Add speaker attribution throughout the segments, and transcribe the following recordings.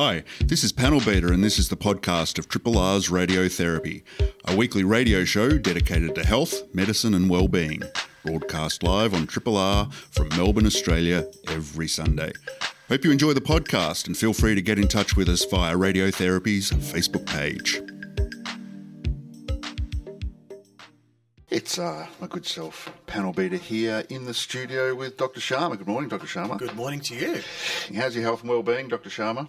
Speaker 1: Hi, this is Panel Beater, and this is the podcast of Triple R's Radiotherapy, a weekly radio show dedicated to health, medicine, and well-being. Broadcast live on Triple R from Melbourne, Australia, every Sunday. Hope you enjoy the podcast and feel free to get in touch with us via Radiotherapy's Facebook page. It's uh, my good self, Panel Beater, here in the studio with Dr. Sharma. Good morning, Dr. Sharma.
Speaker 2: Good morning to you.
Speaker 1: How's your health and well-being, Dr. Sharma?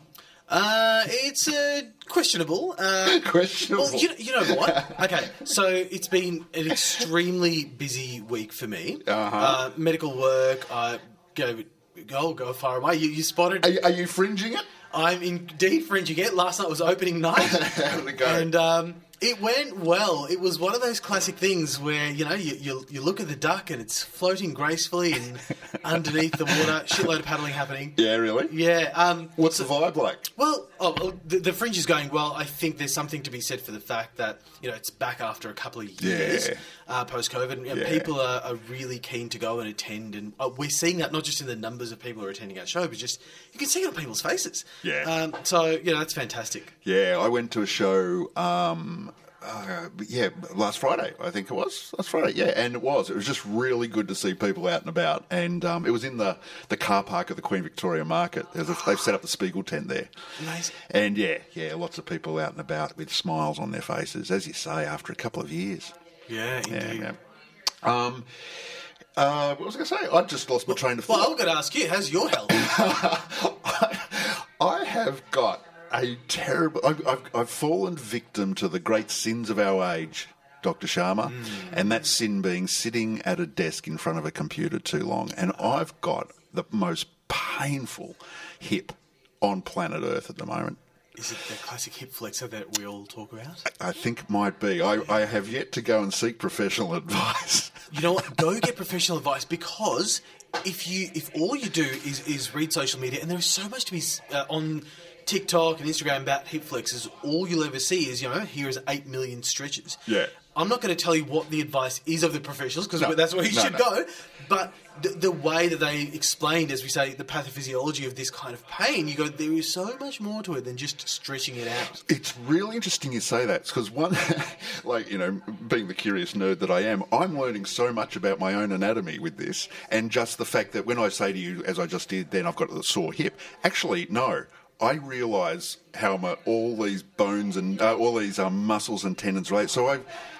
Speaker 2: Uh, it's uh, questionable. Uh,
Speaker 1: Questionable.
Speaker 2: well, you, you know what? Okay, so it's been an extremely busy week for me.
Speaker 1: Uh-huh.
Speaker 2: Uh, medical work. I go go go far away. You, you spotted.
Speaker 1: Are, you- are you fringing it?
Speaker 2: I'm indeed fringing it. Last night was opening night.
Speaker 1: How did go?
Speaker 2: And um, it went well. It was one of those classic things where you know you, you you look at the duck and it's floating gracefully and underneath the water, shitload of paddling happening.
Speaker 1: yeah, really?
Speaker 2: Yeah. Um,
Speaker 1: What's the vibe like?
Speaker 2: well, oh, the, the fringe is going well. I think there's something to be said for the fact that you know it's back after a couple of years
Speaker 1: Yeah.
Speaker 2: Uh, post COVID, and
Speaker 1: Yeah.
Speaker 2: people are, are really keen to go and attend. And uh, we're seeing that not just in the numbers of people who are attending our show, but just you can see it on people's faces.
Speaker 1: Yeah.
Speaker 2: Um, so you know that's fantastic.
Speaker 1: Yeah, I went to a show. Um, uh, yeah, last Friday, I think it was last Friday. Yeah, and it was. It was just really good to see people out and about, and um, it was in the, the car park of the Queen Victoria Market. There's a, they've set up the Spiegel tent there,
Speaker 2: Amazing.
Speaker 1: and yeah, yeah, lots of people out and about with smiles on their faces, as you say, after a couple of years.
Speaker 2: Yeah,
Speaker 1: Yeah,
Speaker 2: indeed.
Speaker 1: yeah. Um, uh, what was I going to say? I just lost my train of thought.
Speaker 2: Well, I'm going to ask you, how's your health?
Speaker 1: I have got a terrible. I've, I've, I've fallen victim to the great sins of our age, Dr. Sharma, and that sin being sitting at a desk in front of a computer too long. And I've got the most painful hip on planet Earth at the moment.
Speaker 2: Is it the classic hip flexor that we all talk about?
Speaker 1: I think it might be. I, I have yet to go and seek professional advice.
Speaker 2: You know what? Go get professional advice because if you if all you do is is read social media and there is so much to be uh, on TikTok and Instagram about hip flexors, all you'll ever see is you know here is eight million stretches.
Speaker 1: Yeah.
Speaker 2: I'm not going to tell you what the advice is of the professionals because
Speaker 1: No,
Speaker 2: that's where you
Speaker 1: no,
Speaker 2: should
Speaker 1: no.
Speaker 2: go. But the, the way that they explained, as we say, the pathophysiology of this kind of pain, you go, there is so much more to it than just stretching it out.
Speaker 1: It's really interesting you say that because one, like you know, being the curious nerd that I am, I'm learning so much about my own anatomy with this, and just the fact that when I say to you, as I just did, then I've got a sore hip. Actually, no. I realise how my, all these bones and uh, all these um, muscles and tendons relate. So I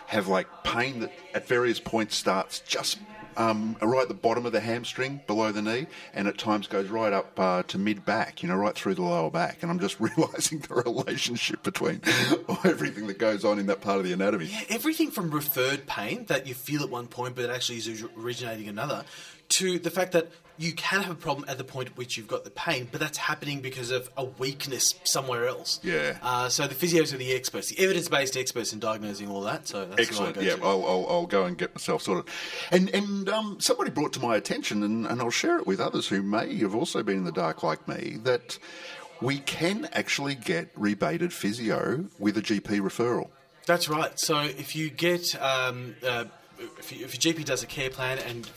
Speaker 1: have like pain that at various points starts just um, right at the bottom of the hamstring, below the knee, and at times goes right up uh, to mid back, you know, right through the lower back. And I'm just realising the relationship between everything that goes on in that part of the anatomy.
Speaker 2: Yeah, everything from referred pain that you feel at one point, but it actually is originating another, to the fact that you can have a problem at the point at which you've got the pain, but that's happening because of a weakness somewhere else.
Speaker 1: Yeah.
Speaker 2: Uh, so the physios are the experts, the evidence-based experts in diagnosing all that. So that's
Speaker 1: Excellent. yeah, I'll, I'll, I'll go and get myself sorted. And and um, somebody brought to my attention, and, and I'll share it with others who may have also been in the dark like me, that we can actually get rebated physio with a GP referral.
Speaker 2: That's right. So if you get um, uh, if, you, your GP does a care plan and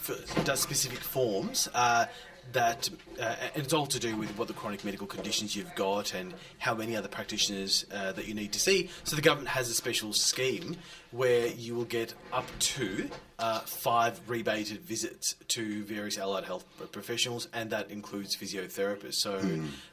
Speaker 2: does specific forms. Uh, that uh, and it's all to do with what the chronic medical conditions you've got and how many other practitioners uh, that you need to see. So the government has a special scheme where you will get up to uh, five rebated visits to various allied health professionals, and that includes physiotherapists. So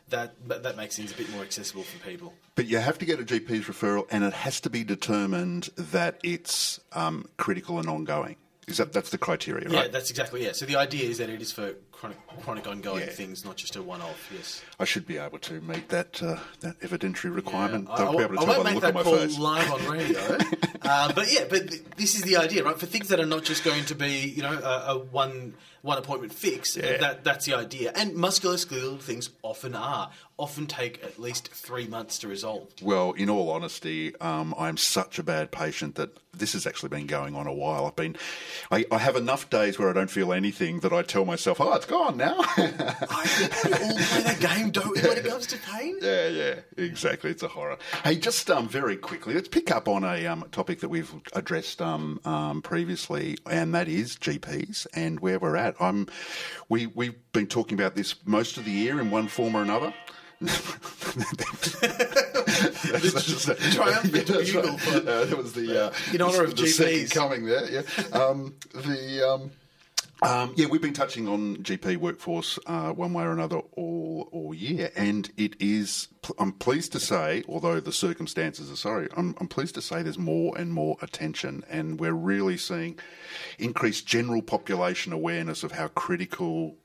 Speaker 2: that that that makes things a bit more accessible for people.
Speaker 1: But you have to get a GP's referral, and it has to be determined that it's um, critical and ongoing. Is that that's the criteria,
Speaker 2: Yeah,
Speaker 1: right?
Speaker 2: that's exactly yeah. So the idea is that it is for chronic, chronic ongoing
Speaker 1: Yeah.
Speaker 2: things, not just a one-off. Yes.
Speaker 1: I should be able to meet that uh, that evidentiary requirement.
Speaker 2: I,
Speaker 1: They'll be able to
Speaker 2: I
Speaker 1: tell
Speaker 2: won't
Speaker 1: by the
Speaker 2: make
Speaker 1: look on
Speaker 2: that
Speaker 1: my
Speaker 2: call
Speaker 1: face.
Speaker 2: live on radio. uh, but yeah, but th- this is the idea, right? For things that are not just going to be, you know, a, a one one appointment fix.
Speaker 1: Yeah.
Speaker 2: That that's the idea. And musculoskeletal things often are often take at least three months to resolve.
Speaker 1: Well, in all honesty, um, I'm such a bad patient that this has actually been going on a while. I've been, I, I have enough days where I don't feel anything that I tell myself, "Oh, it's gone now."
Speaker 2: I think we all play that game, don't we? When it comes to pain.
Speaker 1: yeah, yeah, exactly. It's a horror. Hey, just um, very quickly, let's pick up on a um, topic that we've addressed um, um, previously, and that is GPs and where we're at. I'm, we we've been talking about this most of the year in one form or another.
Speaker 2: Triumphant bugle
Speaker 1: right. uh, that was the uh,
Speaker 2: in honour of
Speaker 1: the
Speaker 2: GPs.
Speaker 1: second coming there. Yeah, um, the. Um, um, yeah, we've been touching on GP workforce uh, one way or another all all year, and it is. I'm pleased to say, although the circumstances are sorry, I'm, I'm pleased to say there's more and more attention, and we're really seeing increased general population awareness of how critical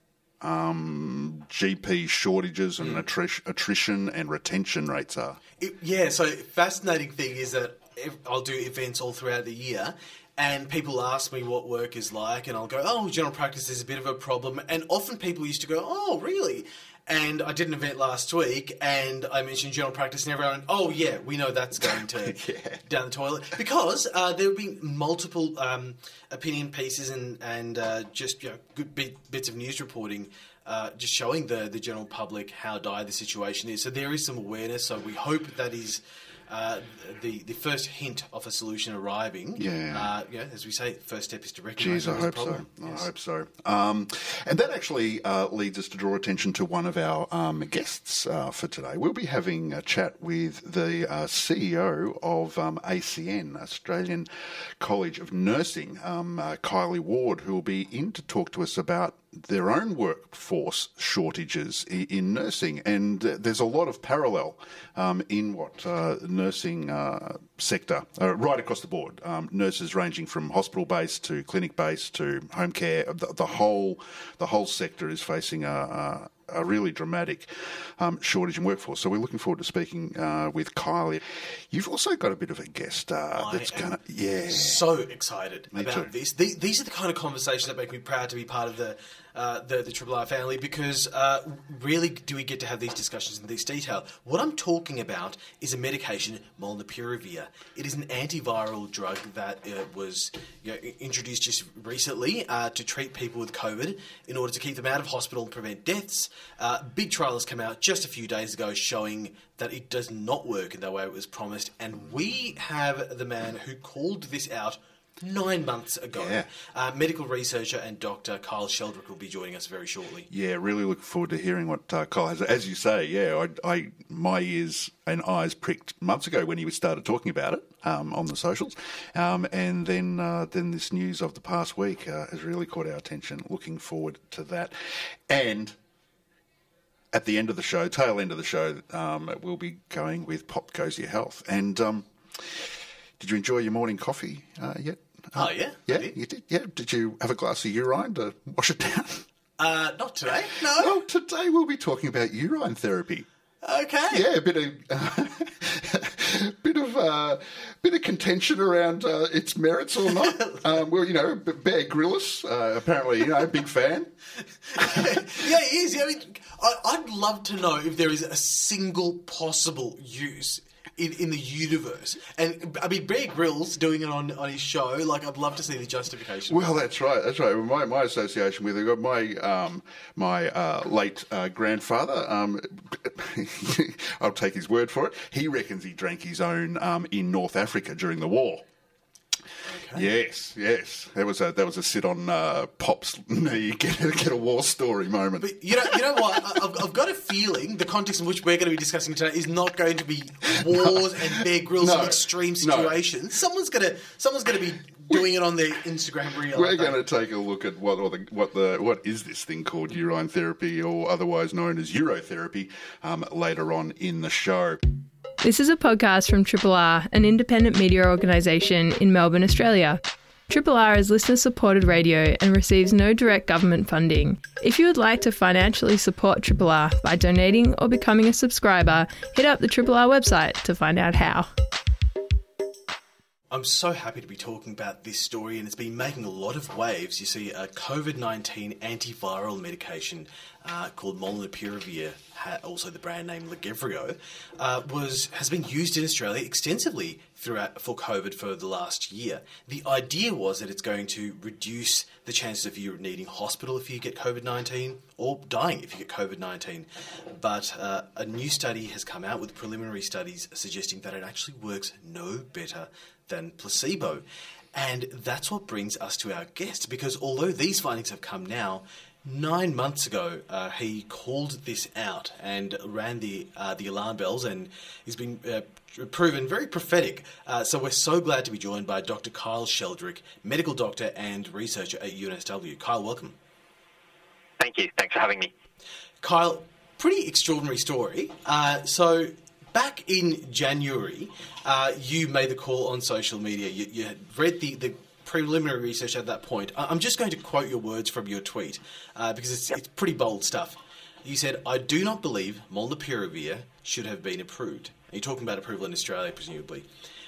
Speaker 1: um, GP shortages and attri- attrition and retention rates are.
Speaker 2: It, yeah, so fascinating thing is that if, I'll do events all throughout the year, and people ask me what work is like, and I'll go, "Oh, general practice is a bit of a problem," and often people used to go, "Oh, really?" And I did an event last week, and I mentioned general practice, and everyone, "Oh, yeah, we know that's going to
Speaker 1: Yeah.
Speaker 2: down the toilet," because uh, there have been multiple um, opinion pieces and and uh, just you know good bit, bits of news reporting. Uh, just showing the, the general public how dire the situation is. So there is some awareness. So we hope that is uh, the the first hint of a solution arriving.
Speaker 1: Yeah.
Speaker 2: Uh, yeah. As we say, first step is to recognise
Speaker 1: Geez, I
Speaker 2: there's a
Speaker 1: hope so.
Speaker 2: problem.
Speaker 1: I hope so. Um, and that actually uh, leads us to draw attention to one of our um, guests uh, for today. We'll be having a chat with the uh, CEO of um, ACN, Australian College of Nursing, um, uh, Kylie Ward, who will be in to talk to us about their own workforce shortages in, in nursing, and uh, there's a lot of parallel um, in what uh, nursing uh, sector uh, right across the board. Um, nurses ranging from hospital based to clinic based to home care. The, the whole the whole sector is facing a. a a really dramatic um, shortage in workforce. So we're looking forward to speaking uh, with Kylie. You've also got a bit of a guest uh,
Speaker 2: I
Speaker 1: that's going to, yeah.
Speaker 2: so excited
Speaker 1: Me
Speaker 2: about
Speaker 1: too.
Speaker 2: this. The- These are the kind of conversations that make me proud to be part of the uh, the, the Triple R family because uh, really do we get to have these discussions in this detail. What I'm talking about is a medication, molnupiravir. It is an antiviral drug that uh, was you know, introduced just recently uh, to treat people with COVID in order to keep them out of hospital and prevent deaths. Uh, big trial has come out just a few days ago showing that it does not work in the way it was promised, and we have the man who called this out nine months ago.
Speaker 1: Yeah.
Speaker 2: Uh, medical researcher and doctor Kyle Sheldrick will be joining us very shortly.
Speaker 1: Yeah, really looking forward to hearing what uh, Kyle has. As you say, yeah, I, I my ears and eyes pricked months ago when he started talking about it um, on the socials, um, and then uh, then this news of the past week uh, has really caught our attention. Looking forward to that, and at the end of the show, tail end of the show, um, we'll be going with Pop Goes Your Health. And um, did you enjoy your morning coffee uh, yet?
Speaker 2: Oh, yeah,
Speaker 1: yeah,
Speaker 2: did.
Speaker 1: you did. Yeah, did you have a glass of urine to wash it down?
Speaker 2: Uh, not today, no.
Speaker 1: Well, today we'll be talking about urine therapy.
Speaker 2: Okay.
Speaker 1: Yeah, a bit of uh, bit of uh, bit of contention around uh, its merits or not. um, well, you know, Bear Grylls, uh, apparently, you know, big fan.
Speaker 2: yeah, he is. I mean, I'd love to know if there is a single possible use in, in the universe. And I mean, Bear Grylls doing it on, on his show. Like, I'd love to see the justification.
Speaker 1: Well, that's right. That's right. My, my association with it, my um, my uh, late uh, grandfather. Um, I'll take his word for it. He reckons he drank his own um, in North Africa during the war. Yes, yes. That was a that was a sit on uh, Pop's knee, get get a war story moment.
Speaker 2: But you know, you know what? I- I've, I've got a feeling the context in which we're going to be discussing today is not going to be wars and Bear Grylls
Speaker 1: No.
Speaker 2: and extreme
Speaker 1: No.
Speaker 2: situations. Someone's gonna someone's going to be doing it on their Instagram reel.
Speaker 1: We're going to take a look at what or the, what the what is this thing called urine therapy, or otherwise known as urotherapy, um, later on in the show.
Speaker 3: This is a podcast from Triple R, an independent media organisation in Melbourne, Australia. Triple R is listener supported radio and receives no direct government funding. If you would like to financially support Triple R by donating or becoming a subscriber, hit up the Triple R website to find out how.
Speaker 2: I'm so happy to be talking about this story, and it's been making a lot of waves. You see, a COVID 19 antiviral medication uh, called Molnupiravir, also the brand name Lagevrio, uh, was has been used in Australia extensively throughout for COVID for the last year. The idea was that it's going to reduce the chances of you needing hospital if you get COVID 19 or dying if you get COVID 19. But uh, a new study has come out with preliminary studies suggesting that it actually works no better than placebo. And that's what brings us to our guest because although these findings have come now, nine months ago, uh, he called this out and ran the uh, the alarm bells, and he's been uh, proven very prophetic. Uh, so we're so glad to be joined by Dr. Kyle Sheldrick, medical doctor and researcher at UNSW. Kyle, welcome.
Speaker 4: Thank you. Thanks for having me.
Speaker 2: Kyle, pretty extraordinary story. Uh, so back in January, uh, you made the call on social media. You, you had read the, the preliminary research at that point. I'm just going to quote your words from your tweet uh, because it's, yep. it's pretty bold stuff. You said, I do not believe molnupiravir should have been approved. Are you talking about approval in Australia, presumably?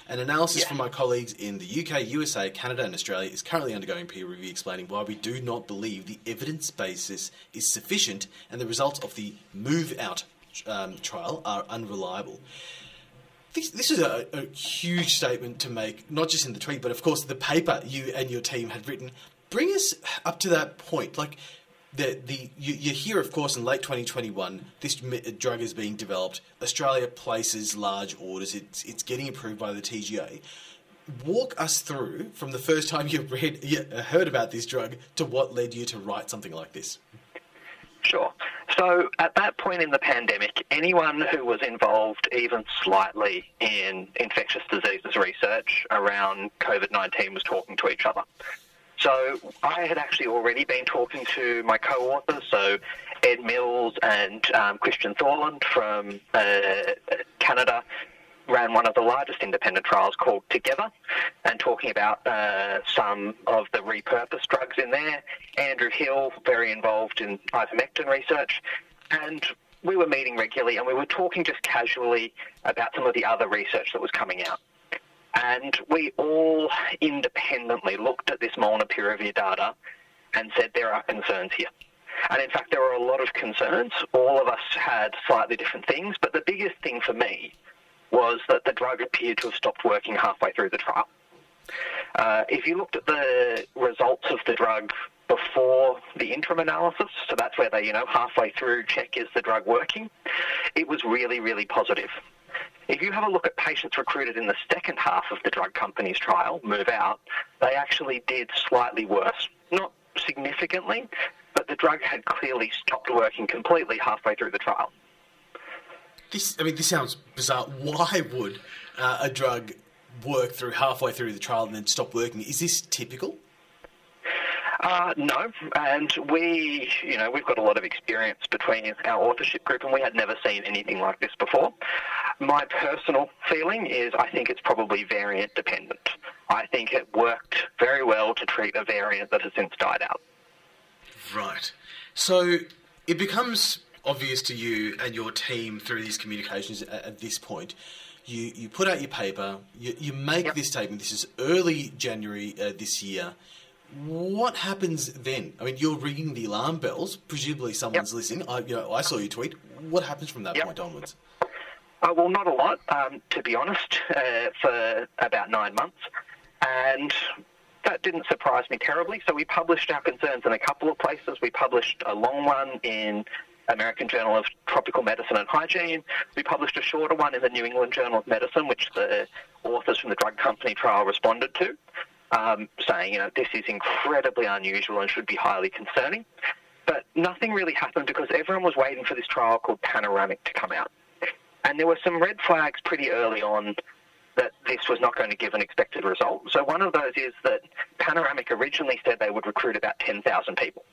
Speaker 2: An analysis yeah. from my colleagues in the UK, USA, Canada, and Australia is currently undergoing peer review explaining why we do not believe the evidence basis is sufficient and the results of the Move Out um, trial are unreliable. This, this is a, a, huge statement to make, not just in the tweet, but of course the paper you and your team had written. Bring us up to that point. Like, the, the you, you hear, of course, in late 2021, this drug is being developed. Australia places large orders. It's, it's getting approved by the TGA. Walk us through from the first time you read, you heard about this drug to what led you to write something like this.
Speaker 4: Sure. So at that point in the pandemic, anyone who was involved even slightly in infectious diseases research around COVID 19 was talking to each other. So I had actually already been talking to my co-authors, so Ed Mills and um, Kristian Thorlund from uh, Canada ran one of the largest independent trials called Together and talking about uh, some of the repurposed drugs in there. Andrew Hill, very involved in ivermectin research. And we were meeting regularly and we were talking just casually about some of the other research that was coming out. And we all independently looked at this molnupiravir data and said there are concerns here. And in fact, there were a lot of concerns. All of us had slightly different things, but the biggest thing for me was that the drug appeared to have stopped working halfway through the trial. Uh, if you looked at the results of the drug before the interim analysis, so that's where they, you know, halfway through check is the drug working, it was really, really positive. If you have a look at patients recruited in the second half of the drug company's trial, Move Out, they actually did slightly worse. Not significantly, but the drug had clearly stopped working completely halfway through the trial.
Speaker 2: This, I mean, this sounds bizarre. Why would uh, a drug work through halfway through the trial and then stop working? Is this typical?
Speaker 4: Uh, no, and we, you know, we've got a lot of experience between our authorship group, and we had never seen anything like this before. My personal feeling is I think it's probably variant dependent. I think it worked very well to treat a variant that has since died out.
Speaker 2: Right. So it becomes obvious to you and your team through these communications at, at this point. You, you put out your paper, you, you make yep. this statement. This is early January uh, this year. What happens then? I mean, you're ringing the alarm bells. Presumably, someone's yep. listening. I, you know, I saw your tweet. What happens from that yep. point onwards?
Speaker 4: Uh, well, not a lot, um, to be honest, uh, for about nine months. And that didn't surprise me terribly. So we published our concerns in a couple of places. We published a long one in American Journal of Tropical Medicine and Hygiene. We published a shorter one in the New England Journal of Medicine, which the authors from the drug company trial responded to, um, saying, you know, this is incredibly unusual and should be highly concerning. But nothing really happened because everyone was waiting for this trial called Panoramic to come out. And there were some red flags pretty early on that this was not going to give an expected result. So one of those is that Panoramic originally said they would recruit about 10,000 people.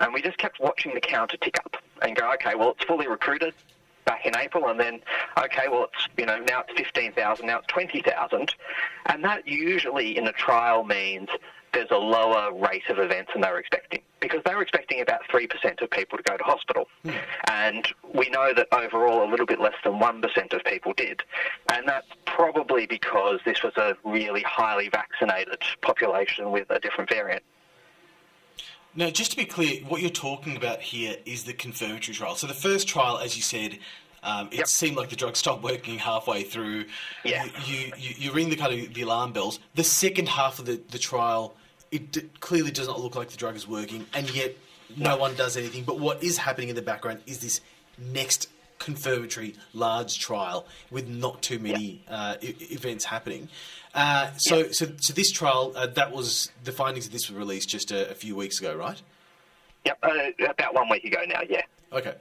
Speaker 4: And we just kept watching the counter tick up and go, okay, well, it's fully recruited back in April, and then, okay, well, it's, you know, now it's 15,000, now it's 20,000. And that usually in a trial means there's a lower rate of events than they were expecting because they were expecting about 3% of people to go to hospital. Mm. And we know that overall a little bit less than 1% of people did. And that's probably because this was a really highly vaccinated population with a different variant.
Speaker 2: Now, just to be clear, what you're talking about here is the confirmatory trial. So the first trial, as you said, um, it yep. seemed like the drug stopped working halfway through.
Speaker 4: Yeah.
Speaker 2: You, you, you ring the kind of the alarm bells. The second half of the, the trial, it d- clearly does not look like the drug is working, and yet no, one does anything. But what is happening in the background is this next confirmatory large trial with not too many uh, I- events happening. Uh, so, so, so this trial, uh, that was the findings of this were released just a, a, few weeks ago, right?
Speaker 4: Yep, uh, about one week ago now, yeah.
Speaker 2: Okay.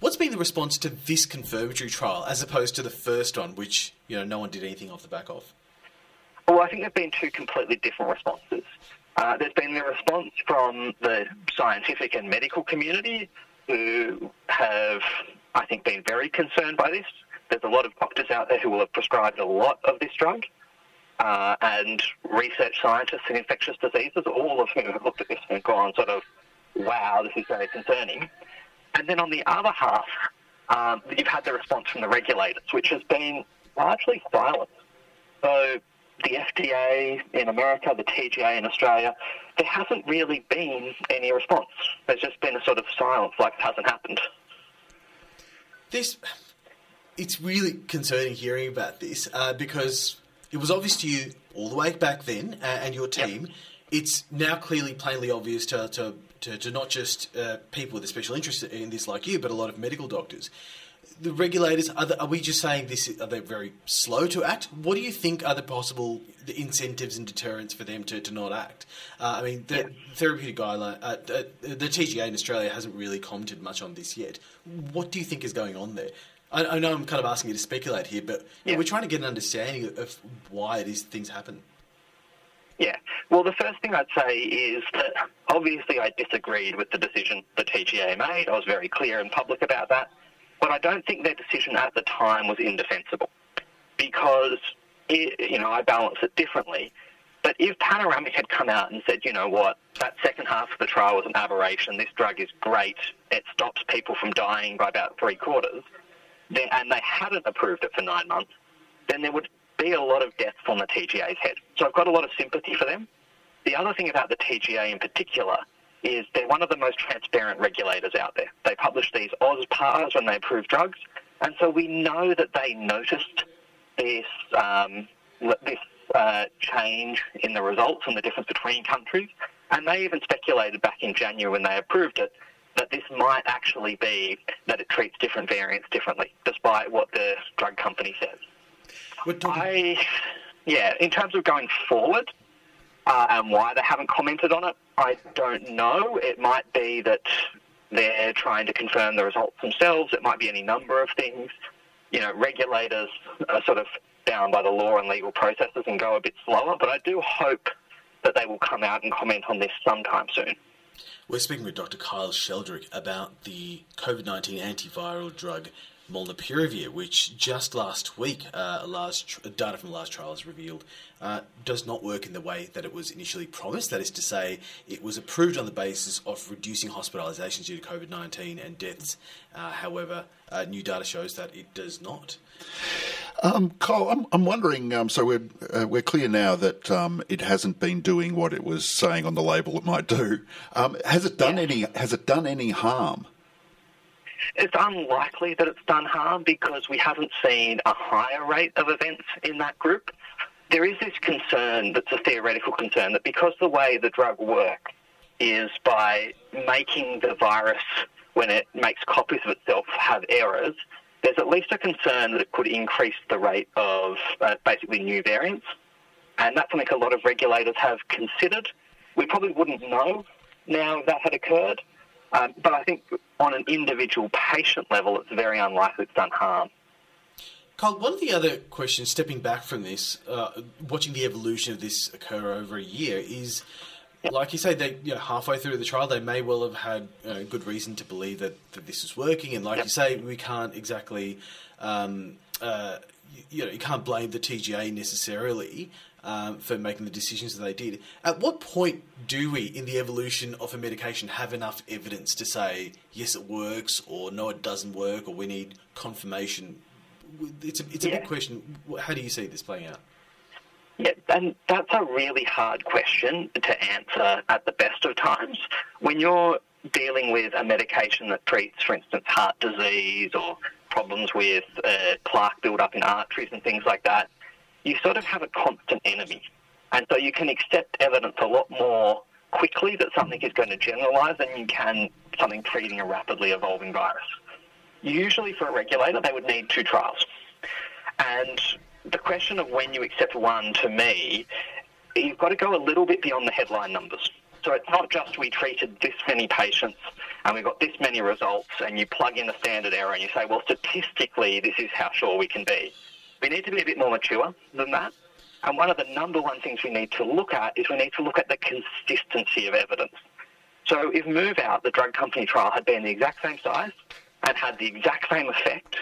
Speaker 2: What's been the response to this confirmatory trial as opposed to the first one, which you know no one did anything off the back of?
Speaker 4: Well, I think there have been two completely different responses. Uh, there's been the response from the scientific and medical community who have, I think, been very concerned by this. There's a lot of doctors out there who will have prescribed a lot of this drug, uh, and research scientists in infectious diseases, all of whom have looked at this and gone sort of, wow, this is very concerning. And then on the other half, um, you've had the response from the regulators, which has been largely silent. So the FDA in America, the TGA in Australia, there hasn't really been any response. There's just been a sort of silence, like it hasn't happened.
Speaker 2: This, it's really concerning hearing about this uh, because it was obvious to you all the way back then uh, and your team. Yep. It's now clearly, plainly obvious to, to, to, to not just uh, people with a special interest in this like you, but a lot of medical doctors. The regulators, are, the, are we just saying this? Are they very slow to act? What do you think are the possible incentives and deterrents for them to, to not act? Uh, I mean, the therapeutic guideline, uh, uh the TGA in Australia hasn't really commented much on this yet. What do you think is going on there? I, I know I'm kind of asking you to speculate here, but yeah. we're trying to get an understanding of why it is things happen.
Speaker 4: Yeah. Well, the first thing I'd say is that obviously I disagreed with the decision the TGA made. I was very clear and public about that. But I don't think their decision at the time was indefensible because, it, you know, I balance it differently. But if Panoramic had come out and said, you know what, that second half of the trial was an aberration, this drug is great, it stops people from dying by about three quarters, and they hadn't approved it for nine months, then there would be a lot of deaths on the TGA's head. So I've got a lot of sympathy for them. The other thing about the TGA in particular is they're one of the most transparent regulators out there. They publish these AUSPARs when they approve drugs, and so we know that they noticed this um, this uh, change in the results and the difference between countries, and they even speculated back in January when they approved it that this might actually be that it treats different variants differently, despite what the drug company says. I, yeah, in terms of going forward uh, and why they haven't commented on it, I don't know. It might be that they're trying to confirm the results themselves. It might be any number of things. You know, regulators are sort of bound by the law and legal processes and go a bit slower, but I do hope that they will come out and comment on this sometime soon.
Speaker 2: We're speaking with Dr. Kyle Sheldrick about the COVID 19 antiviral drug molnupiravir, which just last week, uh, large tr- data from last trial trials revealed, uh, does not work in the way that it was initially promised. That is to say, it was approved on the basis of reducing hospitalizations due to COVID 19 and deaths. Uh, however, uh, new data shows that it does not.
Speaker 1: Um, Kyle, I'm, I'm wondering. Um, so we're uh, we're clear now that um, it hasn't been doing what it was saying on the label it might do. Um, has it done yeah. any? Has it done any harm?
Speaker 4: It's unlikely that it's done harm because we haven't seen a higher rate of events in that group. There is this concern that's a theoretical concern that because the way the drug works is by making the virus, when it makes copies of itself, have errors, there's at least a concern that it could increase the rate of uh, basically new variants. And that's something a lot of regulators have considered. We probably wouldn't know now if that had occurred. Um, but I think on an individual patient level, it's very unlikely it's done harm.
Speaker 2: Carl, one of the other questions, stepping back from this, uh, watching the evolution of this occur over a year, is Yep. Like you say, they you know, halfway through the trial, they may well have had uh, good reason to believe that, that this is working. And like yep. you say, we can't exactly, um, uh, you, know, you can't blame the TGA necessarily um, for making the decisions that they did. At what point do we, in the evolution of a medication, have enough evidence to say yes, it works, or no, it doesn't work, or we need confirmation? It's a, it's a yeah. big question. How do you see this playing out?
Speaker 4: Yeah, and that's a really hard question to answer at the best of times. When you're dealing with a medication that treats, for instance, heart disease or problems with uh, plaque buildup in arteries and things like that, you sort of have a constant enemy. And so you can accept evidence a lot more quickly that something is going to generalize than you can something treating a rapidly evolving virus. Usually for a regulator, they would need two trials. And the question of when you accept one, to me, you've got to go a little bit beyond the headline numbers. So it's not just we treated this many patients and we've got this many results, and you plug in the standard error and you say, well, statistically, this is how sure we can be. We need to be a bit more mature than that. And one of the number one things we need to look at is we need to look at the consistency of evidence. So if Move Out, the drug company trial, had been the exact same size and had the exact same effect,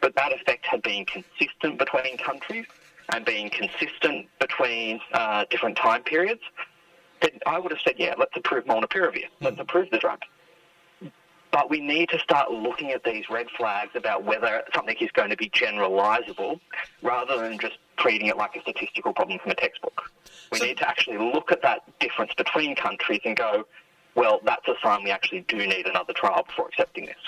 Speaker 4: but that effect had been consistent between countries and being consistent between uh, different time periods, then I would have said, yeah, let's approve molnupiravir. Let's approve the drug. But we need to start looking at these red flags about whether something is going to be generalisable rather than just treating it like a statistical problem from a textbook. We
Speaker 2: So-
Speaker 4: need to actually look at that difference between countries and go, well, that's a sign we actually do need another trial before accepting this.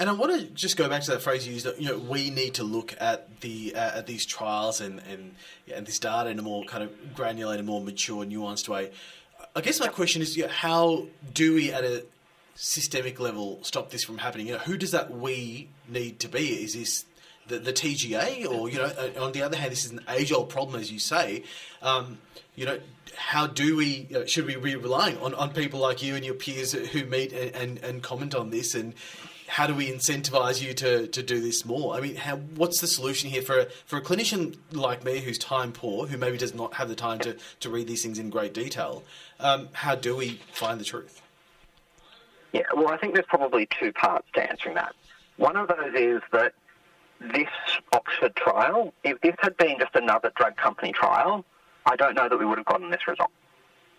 Speaker 2: And I want to just go back to that phrase you used. You know, we need to look at the uh, at these trials and and, yeah, and this data in a more kind of granulated, more mature, nuanced way. I guess my question is, you know, how do we, at a systemic level, stop this from happening? You know, who does that we need to be? Is this the, the TGA, or you know, uh, on the other hand, this is an age-old problem, as you say. Um, you know, how do we? You know, should we be relying on, on people like you and your peers who meet and, and, and comment on this? And how do we incentivize you to, to do this more? I mean, how, what's the solution here for a, for a clinician like me who's time poor, who maybe does not have the time to, to read these things in great detail? Um, how do we find the truth?
Speaker 4: Yeah, well, I think there's probably two parts to answering that. One of those is that this Oxford trial, if this had been just another drug company trial, I don't know that we would have gotten this result.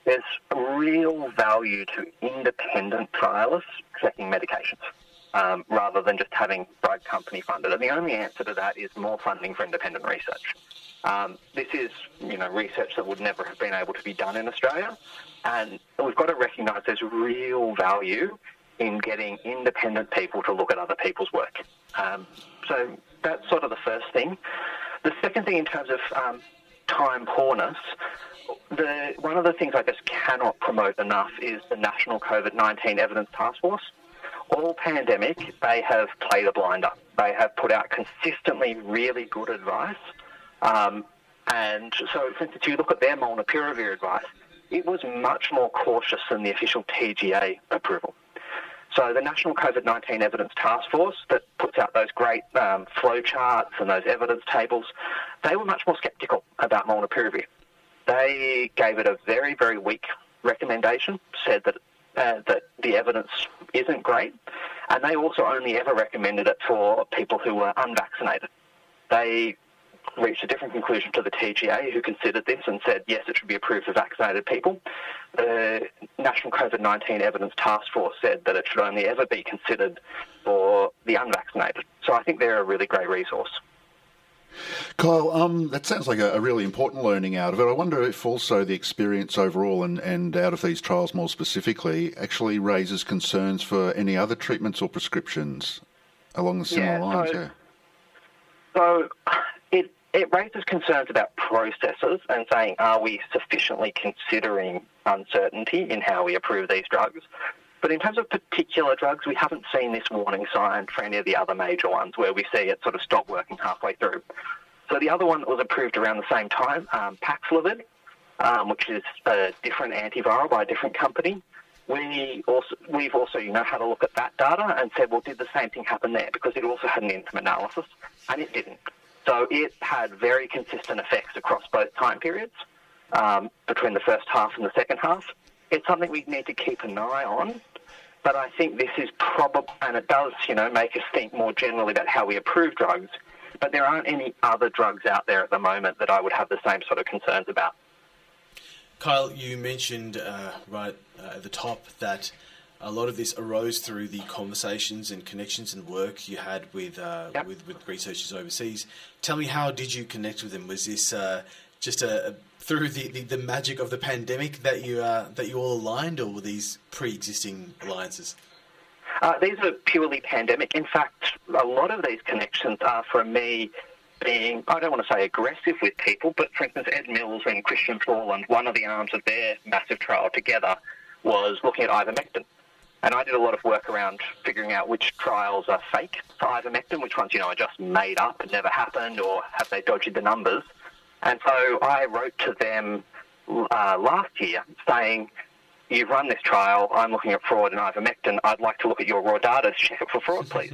Speaker 4: There's real value to independent trialists checking medications um, rather than just having drug company funded. And the only answer to that is more funding for independent research. Um, this is, you know, research that would never have been able to be done in Australia, and we've got to recognise there's real value in getting independent people to look at other people's work. Um, so that's sort of the first thing. The second thing, in terms of um, time poorness, the one of the things I just cannot promote enough is the National COVID 19 Evidence Task Force. All pandemic, they have played a blinder. They have put out consistently really good advice. Um, and so, for instance, you look at their molnupiravir advice, it was much more cautious than the official TGA approval. So the National COVID-19 Evidence Task Force that puts out those great um, flow charts and those evidence tables, they were much more sceptical about molnupiravir. They gave it a very, very weak recommendation, said that uh, that the evidence isn't great, and they also only ever recommended it for people who were unvaccinated. They reached a different conclusion to the TGA, who considered this and said, yes, it should be approved for vaccinated people. The National COVID 19 Evidence Task Force said that it should only ever be considered for the unvaccinated. So I think they're a really great resource.
Speaker 1: Kyle, um, that sounds like a, a really important learning out of it. I wonder if also the experience overall and, and out of these trials more specifically actually raises concerns for any other treatments or prescriptions along the similar
Speaker 4: Yeah,
Speaker 1: lines.
Speaker 4: so-
Speaker 1: yeah.
Speaker 4: So it, it raises concerns about processes and saying, are we sufficiently considering uncertainty in how we approve these drugs? But in terms of particular drugs, we haven't seen this warning sign for any of the other major ones where we see it sort of stop working halfway through. So the other one that was approved around the same time, um, Paxlovid, um, which is a different antiviral by a different company. We also, we've also, you know, had a look at that data and said, well, did the same thing happen there? Because it also had an interim analysis, and it didn't. So it had very consistent effects across both time periods um, between the first half and the second half. It's something we need to keep an eye on, but I think this is probably, and it does, you know, make us think more generally about how we approve drugs. But there aren't any other drugs out there at the moment that I would have the same sort of concerns about.
Speaker 2: Kyle, you mentioned uh, right uh, at the top that a lot of this arose through the conversations and connections and work you had with uh,
Speaker 4: Yep.
Speaker 2: with, with researchers overseas. Tell me, how did you connect with them? Was this uh, just a, a- through the, the, the magic of the pandemic that you uh, that you all aligned, or were these pre-existing alliances?
Speaker 4: Uh, these are purely pandemic. In fact, a lot of these connections are from me being, I don't want to say aggressive with people, but for instance, Ed Mills and Kristian Thorlund, one of the arms of their massive trial together was looking at ivermectin. And I did a lot of work around figuring out which trials are fake for ivermectin, which ones, you know, are just made up and never happened, or have they dodged the numbers. And so I wrote to them uh, last year saying, you've run this trial. I'm looking at fraud in ivermectin. I'd like to look at your raw data to check it for fraud, please.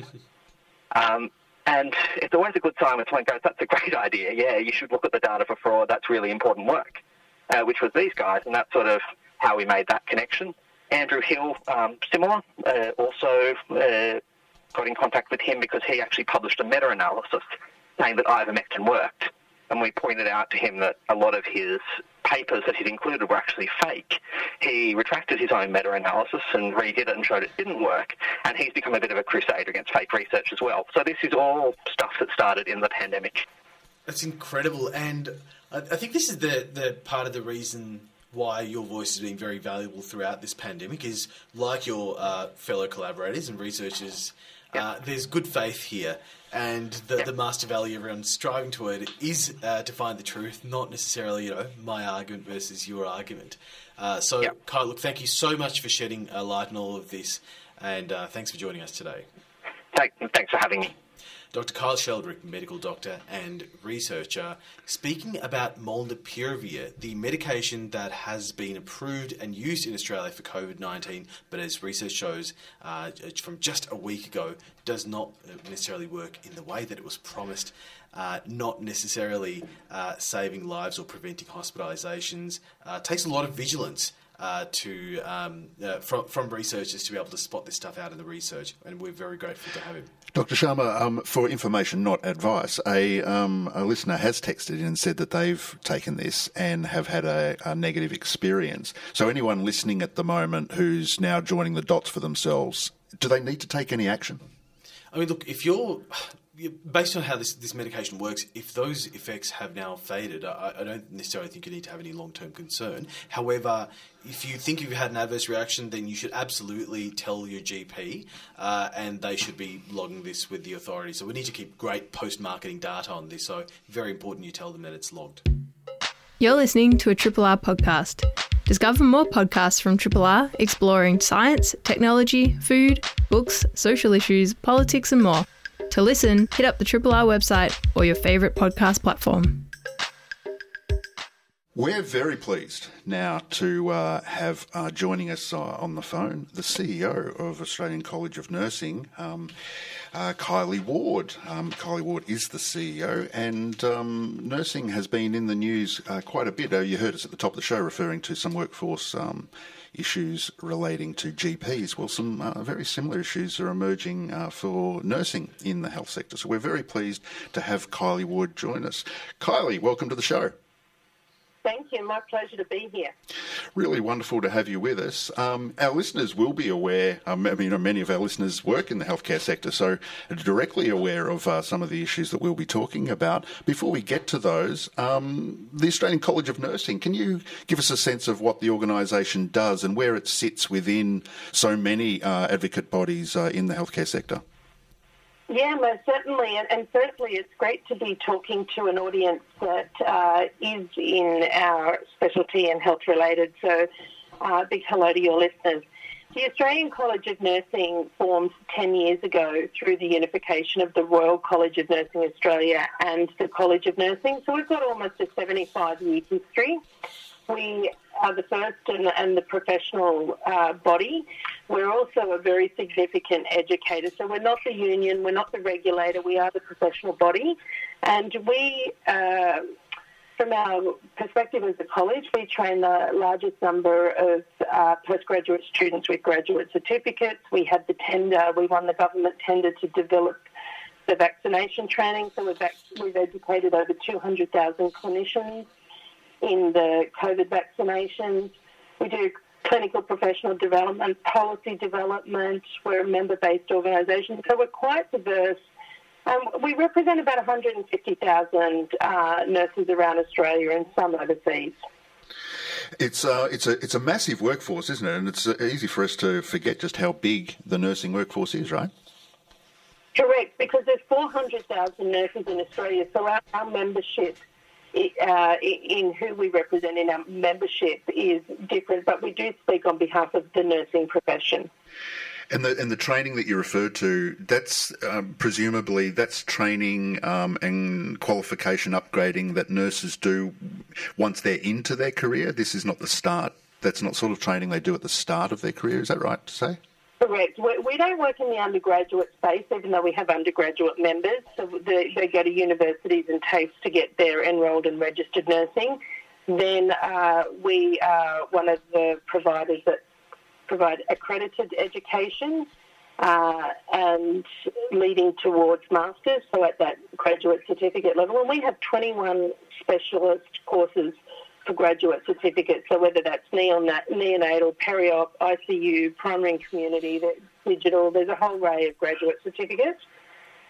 Speaker 4: um, and it's always a good sign when someone goes, that's a great idea. Yeah, you should look at the data for fraud. That's really important work, uh, which was these guys. And that's sort of how we made that connection. Andrew Hill, um, similar, uh, also uh, got in contact with him because he actually published a meta-analysis saying that ivermectin worked. And we pointed out to him that a lot of his papers that he'd included were actually fake. He retracted his own meta-analysis and redid it and showed it didn't work. And he's become a bit of a crusader against fake research as well. So this is all stuff that started in the pandemic.
Speaker 2: That's incredible. And I think this is the, the part of the reason why your voice has been very valuable throughout this pandemic is like your uh, fellow collaborators and researchers, yep. uh, there's good faith here. And the, the master value everyone's striving toward is uh, to find the truth, not necessarily, you know, my argument versus your argument. Uh, so, yep. Kyle, look, thank you so much for shedding a light on all of this, and uh, thanks for joining us today.
Speaker 4: Thanks for having me.
Speaker 2: Dr. Kyle Sheldrick, medical doctor and researcher, speaking about molnupiravir, the medication that has been approved and used in Australia for COVID 19, but as research shows uh, from just a week ago, does not necessarily work in the way that it was promised. Uh, not necessarily uh, saving lives or preventing hospitalizations. Uh, takes a lot of vigilance uh, to um, uh, from, from researchers to be able to spot this stuff out in the research, and we're very grateful to have him.
Speaker 1: Dr. Sharma, um, for information, not advice, a, um, a, listener has texted in and said that they've taken this and have had a, a, negative experience. So, anyone listening at the moment who's now joining the dots for themselves, do they need to take any action?
Speaker 2: I mean, look, if you're based on how this, this medication works, if those effects have now faded, I, I don't necessarily think you need to have any long term concern. However, if you think you've had an adverse reaction, then you should absolutely tell your GP, uh, and they should be logging this with the authorities. So we need to keep great post marketing data on this. So very important you tell them that it's logged.
Speaker 3: You're listening to a Triple R podcast. Discover more podcasts from Triple R exploring science, technology, food, books, social issues, politics, and more to listen, hit up the Triple R website or your favourite podcast platform.
Speaker 1: We're very pleased now to uh, have uh, joining us uh, on the phone the CEO of Australian College of Nursing, um, uh, Kylie Ward. Um, Kylie Ward is the CEO, and um, nursing has been in the news uh, quite a bit. Uh, you heard us at the top of the show referring to some workforce um, issues relating to GPs. Well, some uh, very similar issues are emerging uh, for nursing in the health sector. So we're very pleased to have Kylie Ward join us. Kylie, welcome to the show.
Speaker 5: Thank you. My pleasure to be here.
Speaker 1: Really wonderful to have you with us. Um, our listeners will be aware, um, I mean, many of our listeners work in the healthcare sector, so directly aware of uh, some of the issues that we'll be talking about. Before we get to those, um, the Australian College of Nursing, can you give us a sense of what the organisation does and where it sits within so many uh, advocate bodies uh, in the healthcare sector?
Speaker 5: Yeah, most certainly. And, and certainly it's great to be talking to an audience that uh, is in our specialty and health related. So, uh, big hello to your listeners. The Australian College of Nursing formed 10 years ago through the unification of the Royal College of Nursing Australia and the College of Nursing. So we've got almost a 75 year history. We are the first and, and the professional uh, body. We're also a very significant educator. So we're not the union, we're not the regulator, we are the professional body. And we, uh, from our perspective as a college, we train the largest number of uh, postgraduate students with graduate certificates. We had the tender, we won the government tender to develop the vaccination training. So we've, we've educated over 200,000 clinicians in the COVID vaccinations. We do clinical professional development, policy development. We're a member based organisation, so we're quite diverse. Um, we represent about 150,000 uh, nurses around Australia and some overseas.
Speaker 1: It's uh, it's a it's a massive workforce, isn't it? And it's uh, easy for us to forget just how big the nursing workforce is, right?
Speaker 5: Correct, because there's 400,000 nurses in Australia, so our, our membership uh, in who we represent in our membership is different, but we do speak on behalf of the nursing profession.
Speaker 1: And the and the training that you referred to, that's um, presumably that's training um, and qualification upgrading that nurses do once they're into their career. This is not the start that's not sort of training they do at the start of their career. Is that right to say?
Speaker 5: Correct. We, we don't work in the undergraduate space, even though we have undergraduate members. So they, they go to universities and TAFEs to get their enrolled and registered nursing. Then uh, we are one of the providers that provide accredited education uh, and leading towards masters, so at that graduate certificate level. And we have 21 specialist courses for graduate certificates. So whether that's neonatal, peri-op, ICU, primary and community, digital, there's a whole array of graduate certificates.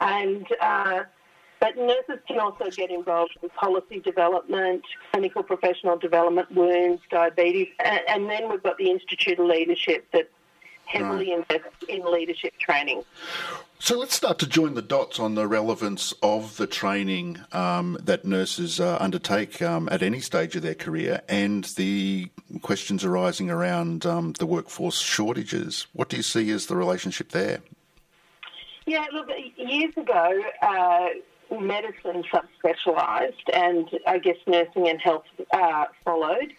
Speaker 5: And uh, but nurses can also get involved in policy development, clinical professional development, wounds, diabetes, and, and then we've got the Institute of Leadership that heavily right. invests in leadership training.
Speaker 1: So let's start to join the dots on the relevance of the training um, that nurses uh, undertake um, at any stage of their career and the questions arising around um, the workforce shortages. What do you see as the relationship there?
Speaker 5: Yeah, look, years ago, uh, medicine subspecialised, and I guess nursing and health uh, followed.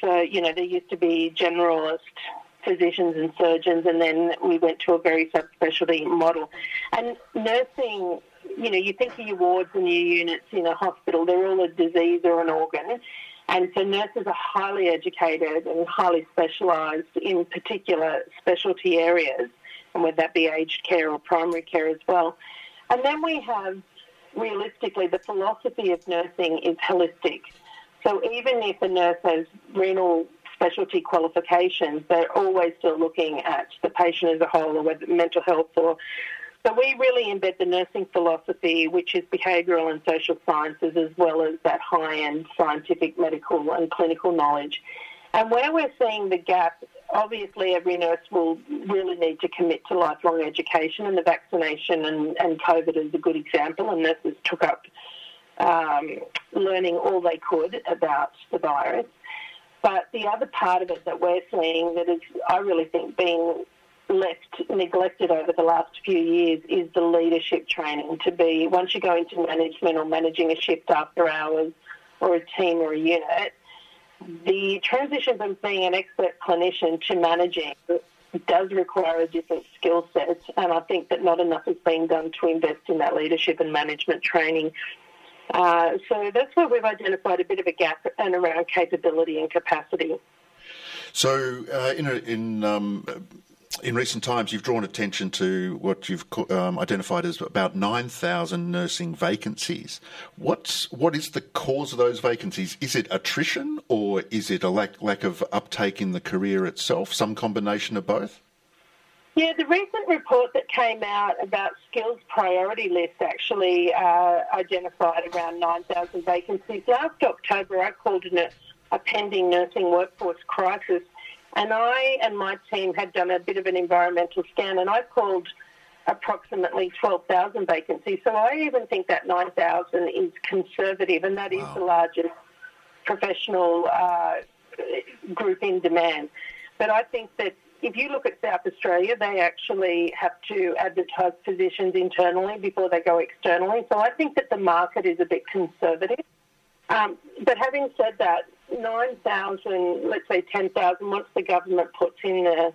Speaker 5: So, you know, there used to be generalist physicians and surgeons, and then we went to a very subspecialty model. And nursing, you know, you think of your wards and your units in a hospital, they're all a disease or an organ. And so nurses are highly educated and highly specialised in particular specialty areas, and whether that be aged care or primary care as well. And then we have realistically, the philosophy of nursing is holistic. So even if a nurse has renal specialty qualifications, they're always still looking at the patient as a whole or whether mental health or so we really embed the nursing philosophy, which is behavioural and social sciences, as well as that high-end scientific, medical and clinical knowledge. And where we're seeing the gap obviously every nurse will really need to commit to lifelong education, and the vaccination and, and COVID is a good example. And nurses took up um, learning all they could about the virus. But the other part of it that we're seeing that is, I really think, being left neglected over the last few years is the leadership training to be, once you go into management or managing a shift after hours or a team or a unit, the transition from being an expert clinician to managing does require a different skill set, and I think that not enough is being done to invest in that leadership and management training. Uh, so that's where we've identified a bit of a gap and around capability and capacity.
Speaker 1: So, uh, in, a, in um, in recent times, you've drawn attention to what you've um, identified as about 9,000 nursing vacancies. What's, what is the cause of those vacancies? Is it attrition or is it a lack, lack of uptake in the career itself? Some combination of both?
Speaker 5: Yeah, the recent report that came out about skills priority list actually uh, identified around 9,000 vacancies. Last October, I called it a pending nursing workforce crisis and I and my team had done a bit of an environmental scan, and I called approximately 12,000 vacancies. So I even think that 9,000 is conservative, and that wow. is the largest professional uh, group in demand. But I think that if you look at South Australia, they actually have to advertise positions internally before they go externally. So I think that the market is a bit conservative. Um, but having said that, 9,000, let's say 10,000, once the government puts in the,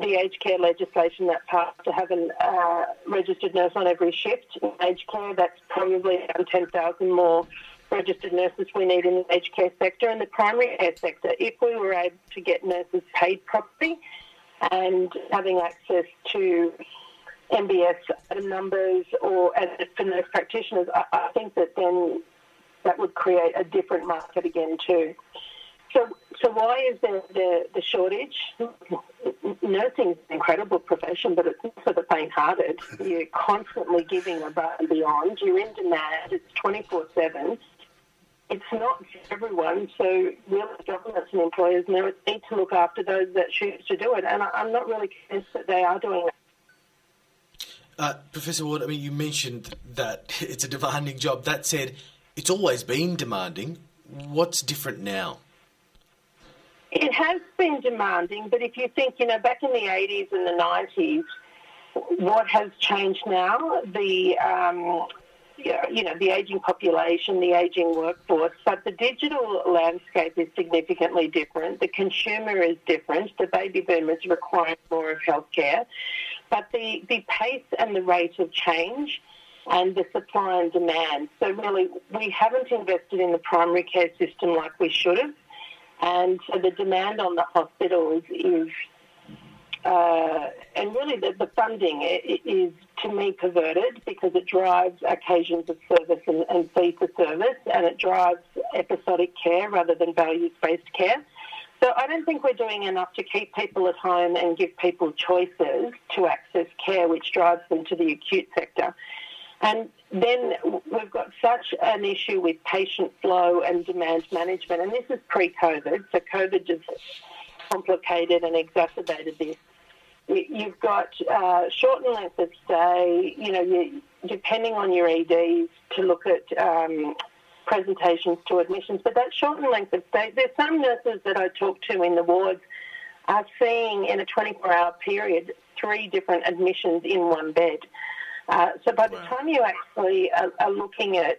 Speaker 5: the aged care legislation that passed to have a uh, registered nurse on every shift in aged care, that's probably around 10,000 more registered nurses we need in the aged care sector and the primary care sector. If we were able to get nurses paid properly and having access to MBS numbers or as for nurse practitioners, I, I think that then that would create a different market again too. So, so why is there the, the shortage? Nursing is an incredible profession, but it's not for the faint-hearted. You're constantly giving above and beyond. You're in demand. It's 24/7. It's not for everyone. So, really, governments and employers need to look after those that choose to do it. And I'm not really convinced that they are doing that.
Speaker 2: Uh, Professor Ward, I mean, you mentioned that it's a demanding job. That said, it's always been demanding. What's different now?
Speaker 5: It has been demanding, but if you think, you know, back in the 80s and the 90s, what has changed now? The um, you know, the aging population, the aging workforce, but the digital landscape is significantly different. The consumer is different. The baby boomers require more of healthcare. But the, the pace and the rate of change and the supply and demand. So really, we haven't invested in the primary care system like we should have. And so the demand on the hospitals is uh, and really, the, the funding is, to me, perverted because it drives occasions of service and, and fee for service, and it drives episodic care rather than values based care. So I don't think we're doing enough to keep people at home and give people choices to access care, which drives them to the acute sector. And then we've got such an issue with patient flow and demand management, and this is pre-COVID, so COVID just complicated and exacerbated this you've got uh, shortened length of stay. You know, you, depending on your EDs, to look at um, presentations to admissions. But that shortened length of stay, there's some nurses that I talk to in the wards are seeing in a 24-hour period three different admissions in one bed. Uh, so by the wow. time you actually are, are looking at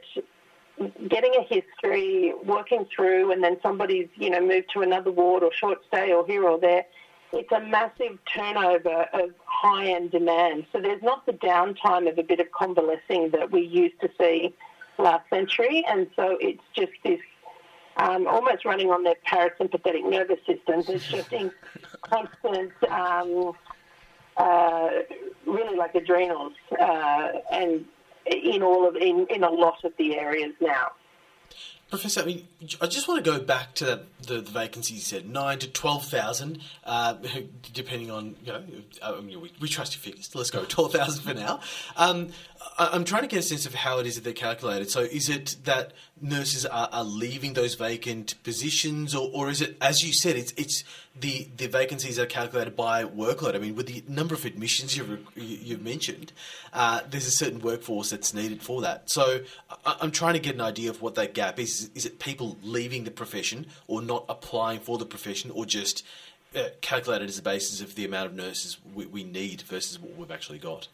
Speaker 5: getting a history, working through, and then somebody's you know moved to another ward or short stay or here or there it's a massive turnover of high end demand. So there's not the downtime of a bit of convalescing that we used to see last century. And so it's just this um, almost running on their parasympathetic nervous systems. It's just in constant, um, uh, really like adrenals, uh, and in all of in, in a lot of the areas now.
Speaker 2: Professor, I mean, I just want to go back to the, the vacancies you said, nine to twelve thousand, uh, depending on you know. I mean, we, we trust your figures. Let's go twelve thousand for now. Um, I, am trying to get a sense of how it is that they're calculated. So, is it that nurses are, are leaving those vacant positions, or, or is it, as you said, it's it's the, the vacancies are calculated by workload? I mean, with the number of admissions you've you've mentioned, uh, there's a certain workforce that's needed for that. So, I'm trying to get an idea of what that gap is. Is it people leaving the profession, or not applying for the profession, or just uh, calculated as a basis of the amount of nurses we, we need versus what we've actually got?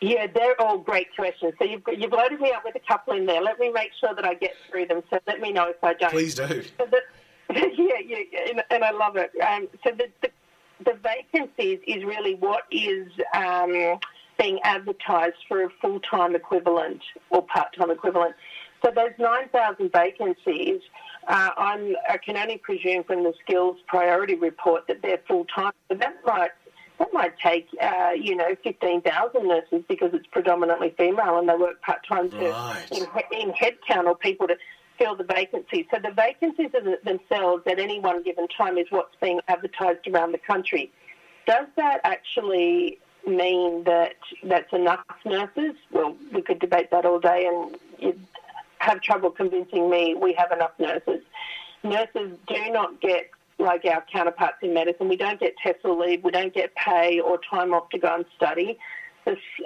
Speaker 5: Yeah, they're all great questions. So you've, you've loaded me up with a couple in there. Let me make sure that I get through them. So let me know if I don't.
Speaker 2: Please do.
Speaker 5: So the, yeah, yeah, and, I love it. Um, so the, the, the vacancies is really what is um, being advertised for a full-time equivalent or part-time equivalent. So those 9,000 vacancies, uh, i can only presume from the skills priority report that they're full-time. So that might that might take, uh, you know, 15,000 nurses because it's predominantly female and they work part time right. in, in headcount or people to fill the vacancies. So the vacancies themselves at any one given time is what's being advertised around the country. Does that actually mean that that's enough nurses? Well, we could debate that all day and you'd have trouble convincing me we have enough nurses. Nurses do not get like our counterparts in medicine, we don't get TESOL leave, we don't get pay or time off to go and study.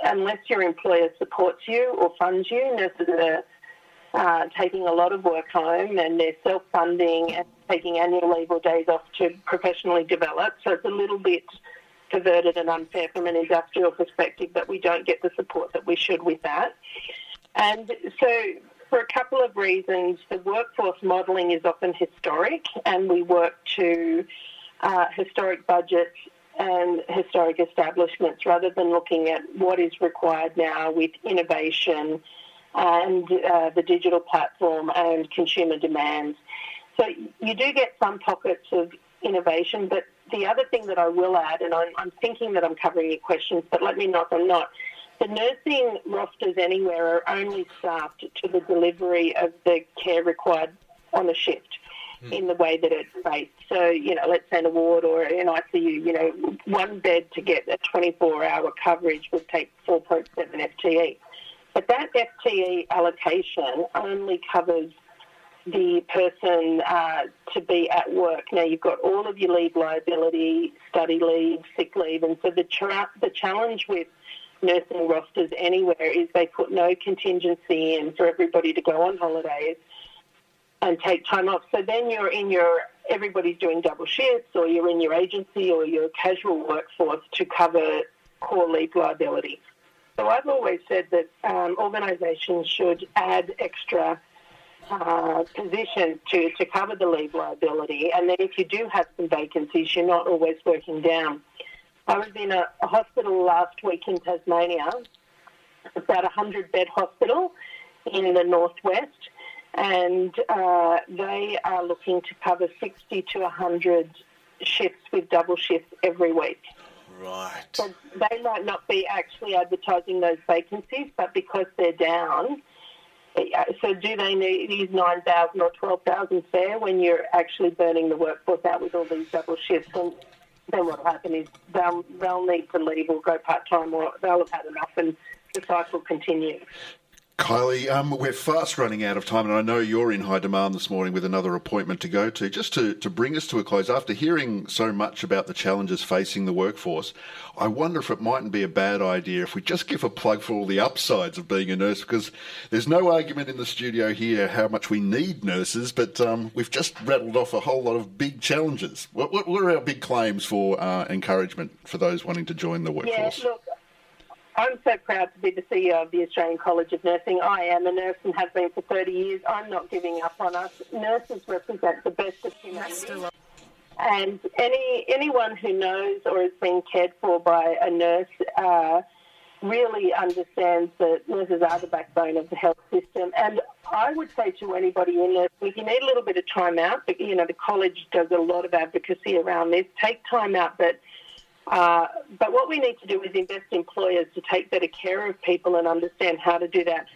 Speaker 5: unless your employer supports you or funds you, nurses are uh, taking a lot of work home and they're self-funding and taking annual leave or days off to professionally develop. So it's a little bit perverted and unfair from an industrial perspective that we don't get the support that we should with that. And so for a couple of reasons. The workforce modelling is often historic, and we work to uh, historic budgets and historic establishments rather than looking at what is required now with innovation and uh, the digital platform and consumer demands. So you do get some pockets of innovation, but the other thing that I will add, and I'm, I'm thinking that I'm covering your questions, but let me know if I'm not, the nursing rosters anywhere are only staffed to the delivery of the care required on a shift mm. in the way that it's based. So, you know, let's say an ward or an ICU, you know, one bed to get a 24 hour coverage would take 4.7 FTE. But that FTE allocation only covers the person uh, to be at work. Now you've got all of your leave liability, study leave, sick leave, and so the tra- the challenge with nursing rosters anywhere is they put no contingency in for everybody to go on holidays and take time off. So then you're in your everybody's doing double shifts, or you're in your agency or your casual workforce to cover core leave liability. So I've always said that um, organisations should add extra uh, positions to, to cover the leave liability, and then if you do have some vacancies, you're not always working down. I was in a, a hospital last week in Tasmania, about a 100 bed hospital in the northwest, and uh, they are looking to cover 60 to 100 shifts with double shifts every week.
Speaker 2: Right.
Speaker 5: So they might not be actually advertising those vacancies, but because they're down, so do they need is nine thousand or twelve thousand fair when you're actually burning the workforce out with all these double shifts? And then what'll happen is they'll they'll need to leave or go part time, or they'll have had enough, and the cycle continues.
Speaker 1: Kylie, um, we're fast running out of time, and I know you're in high demand this morning with another appointment to go to. Just to, to bring us to a close, after hearing so much about the challenges facing the workforce, I wonder if it mightn't be a bad idea if we just give a plug for all the upsides of being a nurse, because there's no argument in the studio here how much we need nurses, but um, we've just rattled off a whole lot of big challenges. What, what, what are our big claims for uh, encouragement for those wanting to join the workforce?
Speaker 5: Yeah, look, I'm so proud to be the CEO of the Australian College of Nursing. I am a nurse and have been for 30 years. I'm not giving up on us. Nurses represent the best of humanity. And any anyone who knows or has been cared for by a nurse uh, really understands that nurses are the backbone of the health system. And I would say to anybody in nursing, if you need a little bit of time out, but you know the college does a lot of advocacy around this. Take time out, but uh, but what we need to do is invest employers to take better care of people and understand how to do that.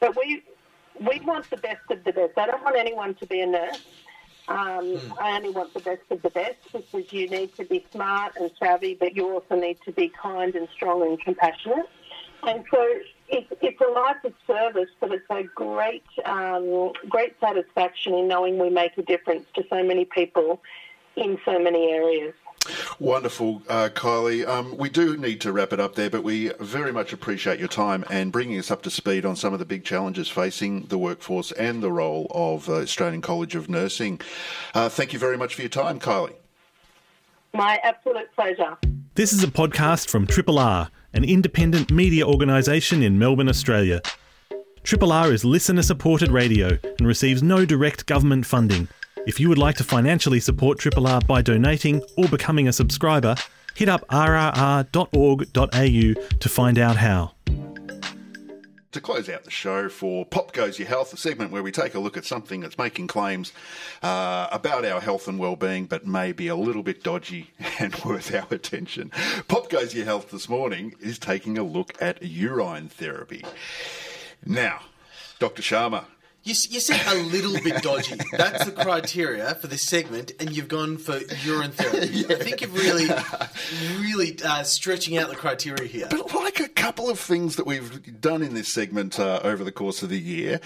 Speaker 5: But we we want the best of the best. I don't want anyone to be a nurse. Um, mm. I only want the best of the best because you need to be smart and savvy, but you also need to be kind and strong and compassionate. And so it's, it's a life of service, but it's a great, um, great satisfaction in knowing we make a difference to so many people in so many areas.
Speaker 1: Wonderful, uh, Kylie. Um, we do need to wrap it up there, but we very much appreciate your time and bringing us up to speed on some of the big challenges facing the workforce and the role of uh, Australian College of Nursing. Uh, thank you very much for your time, Kylie.
Speaker 5: My absolute pleasure.
Speaker 6: This is a podcast from Triple R, an independent media organisation in Melbourne, Australia. Triple R is listener supported radio and receives no direct government funding. If you would like to financially support Triple R by donating or becoming a subscriber, hit up rrr.org.au to find out how.
Speaker 1: To close out the show for Pop Goes Your Health, a segment where we take a look at something that's making claims uh, about our health and well-being, but maybe a little bit dodgy and worth our attention. Pop Goes Your Health this morning is taking a look at urine therapy. Now, Dr. Sharma,
Speaker 2: you, you said a little bit dodgy. That's the criteria for this segment, and you've gone for urine therapy. yeah. I think you're really, really uh, stretching out the criteria here.
Speaker 1: But like a couple of things that we've done in this segment uh, over the course of the year,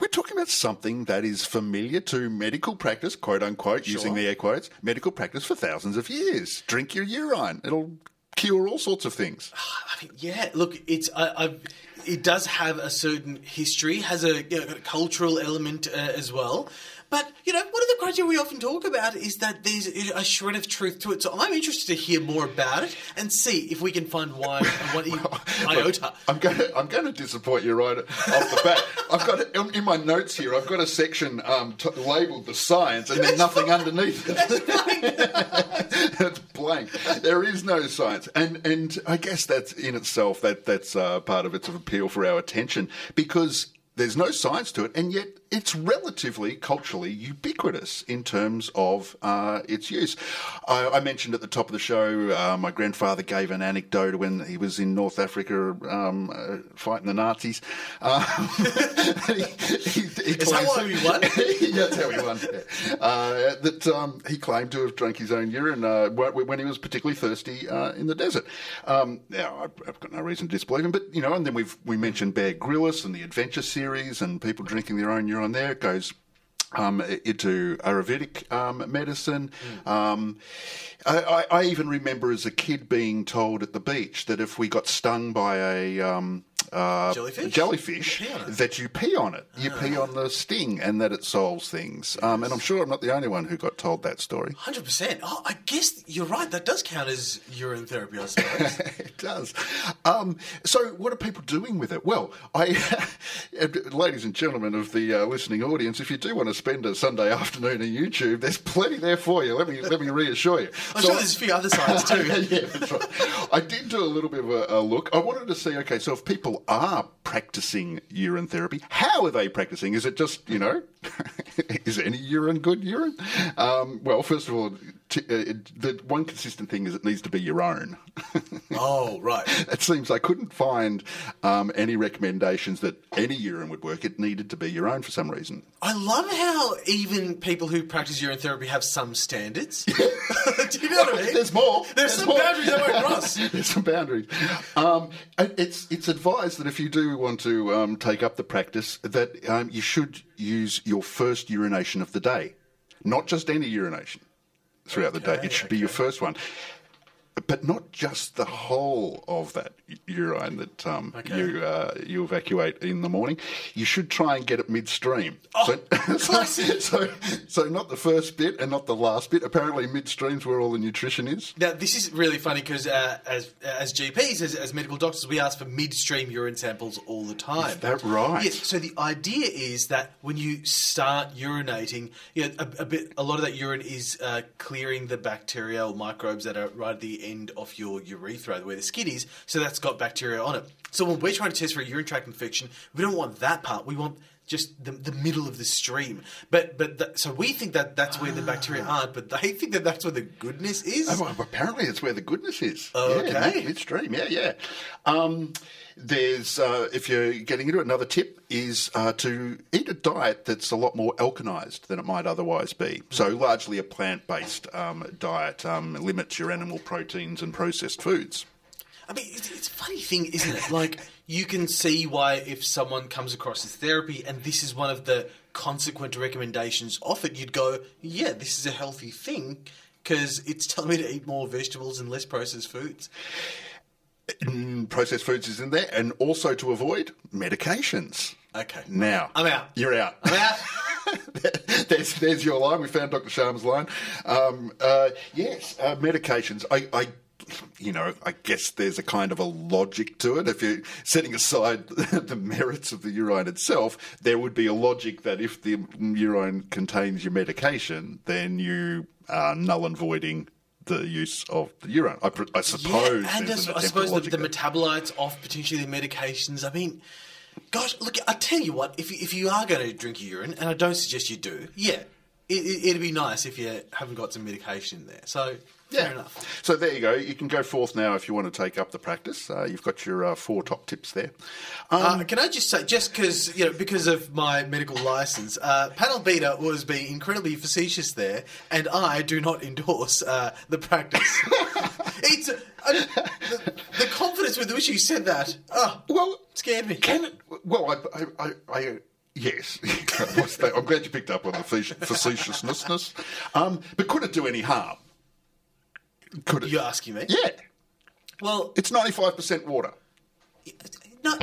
Speaker 1: we're talking about something that is familiar to medical practice, quote unquote, sure. using the air quotes, medical practice for thousands of years. Drink your urine. It'll cure all sorts of things.
Speaker 2: I mean, yeah, look, it's I, I've it does have a certain history, has a, you know, a cultural element uh, as well. But you know, one of the criteria we often talk about is that there's a shred of truth to it. So I'm interested to hear more about it and see if we can find why what well, iota.
Speaker 1: Look, I'm going to I'm going to disappoint you right off the bat. I've got it, in my notes here. I've got a section um, t- labelled the science and then nothing underneath it. it's blank. There is no science, and and I guess that's in itself that that's uh, part of its appeal for our attention because there's no science to it, and yet it's relatively culturally ubiquitous in terms of uh, its use. I, I, mentioned at the top of the show, uh, my grandfather gave an anecdote when he was in North Africa um, uh, fighting the Nazis.
Speaker 2: Um, he, he, he Is that how he won?
Speaker 1: that's how he won. Yeah. Uh, that um, he claimed to have drunk his own urine uh, when he was particularly thirsty uh, in the desert. Um, now, I've got no reason to disbelieve him, but you know, and then we've we mentioned Bear Grylls and the Adventure series and people drinking their own urine on there. It goes um, into Ayurvedic um, medicine. Mm. Um, I, I, even remember as a kid being told at the beach that if we got stung by a um, uh,
Speaker 2: Jellyfish?
Speaker 1: jellyfish
Speaker 2: You pee on it?
Speaker 1: that you pee on it. You pee on the sting, and that it solves things. Um, and I'm sure I'm not the only one who got told that story.
Speaker 2: Hundred percent. Oh, I guess you're right. That does count as urine therapy, I suppose.
Speaker 1: it does. Um, so, what are people doing with it? Well, I, ladies and gentlemen of the uh, listening audience, if you do want to spend a Sunday afternoon on YouTube, there's plenty there for you. Let me let me reassure you.
Speaker 2: I'm
Speaker 1: So
Speaker 2: sure there's a few other sides too.
Speaker 1: yeah, that's right. I did do a little bit of a, a look. I wanted to see, okay, so if people are practicing urine therapy, how are they practicing? Is it just, you know, is any urine good urine? Um, well, first of all, t- uh, the one consistent thing is it needs to be your own.
Speaker 2: Oh, right.
Speaker 1: it seems I couldn't find um, any recommendations that any urine would work. It needed to be your own for some reason.
Speaker 2: I love how even people who practice urine therapy have some standards. Do you know what I mean?
Speaker 1: There's more.
Speaker 2: There's, some
Speaker 1: more.
Speaker 2: boundaries they won't cross.
Speaker 1: There's some boundaries. Um, it's it's advised that if you do want to um, take up the practice, that um, you should use your first urination of the day, not just any urination throughout the day. It should be your first one. But not just the whole of that urine that um,
Speaker 2: Okay.
Speaker 1: you uh, you evacuate in the morning. You should try and get it midstream.
Speaker 2: Oh,
Speaker 1: so, so, so not the first bit and not the last bit. Apparently, midstream's where all the nutrition is.
Speaker 2: Now, this is really funny because uh, as as GPs, as, as medical doctors, we ask for midstream urine samples all the time.
Speaker 1: Is that right?
Speaker 2: Yes. So the idea is that when you start urinating, you know, a, a bit, a lot of that urine is uh, clearing the bacteria or microbes that are right at the end of your urethra, where the skin is. So that's got bacteria on it. So when we're trying to test for a urine tract infection, we don't want that part. We want just the, the middle of the stream. But but so we think that that's where the bacteria aren't, but they think that that's where the goodness is.
Speaker 1: Oh, well, apparently, it's where the goodness is.
Speaker 2: Okay.
Speaker 1: Yeah, midstream. Yeah, yeah. Um, there's, uh, if you're getting into it, another tip is uh, to eat a diet that's a lot more alkalized than it might otherwise be. So, largely a plant based um, diet um, limits your animal proteins and processed foods.
Speaker 2: I mean, it's, it's a funny thing, isn't it? Like, you can see why if someone comes across this therapy and this is one of the consequent recommendations of it, you'd go, yeah, this is a healthy thing because it's telling me to eat more vegetables and less processed foods.
Speaker 1: Mm, processed foods is in there, and also to avoid medications.
Speaker 2: Okay.
Speaker 1: Now,
Speaker 2: I'm out.
Speaker 1: You're out.
Speaker 2: I'm out.
Speaker 1: there's, there's your line. We found Dr. Sharma's line. Um, uh, yes, uh, medications. I, I, you know, I guess there's a kind of a logic to it. If you're setting aside the merits of the urine itself, there would be a logic that if the urine contains your medication, then you are null and voiding the use of the urine. I, I suppose.
Speaker 2: Yeah, and
Speaker 1: an
Speaker 2: I suppose the, the metabolites of potentially the medications. I mean, gosh, look, I tell you what, if if you are going to drink urine, and I don't suggest you do, yeah, it, it, it'd be nice if you haven't got some medication in there. So fair enough.
Speaker 1: So there you go. You can go forth now if you want to take up the practice. Uh, you've got your uh, four top tips there. Um,
Speaker 2: Uh, can I just say, just because you know, because of my medical license, uh, Panel Beater was being incredibly facetious there, and I do not endorse uh, the practice. it's uh, the, the confidence with which you said that. Oh,
Speaker 1: well,
Speaker 2: scared me.
Speaker 1: Can it? Well, I, I, I, I yes. I'm glad you picked up on the face- facetiousness. Um, but could it do any harm? Could it?
Speaker 2: You're asking me?
Speaker 1: Yeah,
Speaker 2: Well,
Speaker 1: it's 95% water.
Speaker 2: No,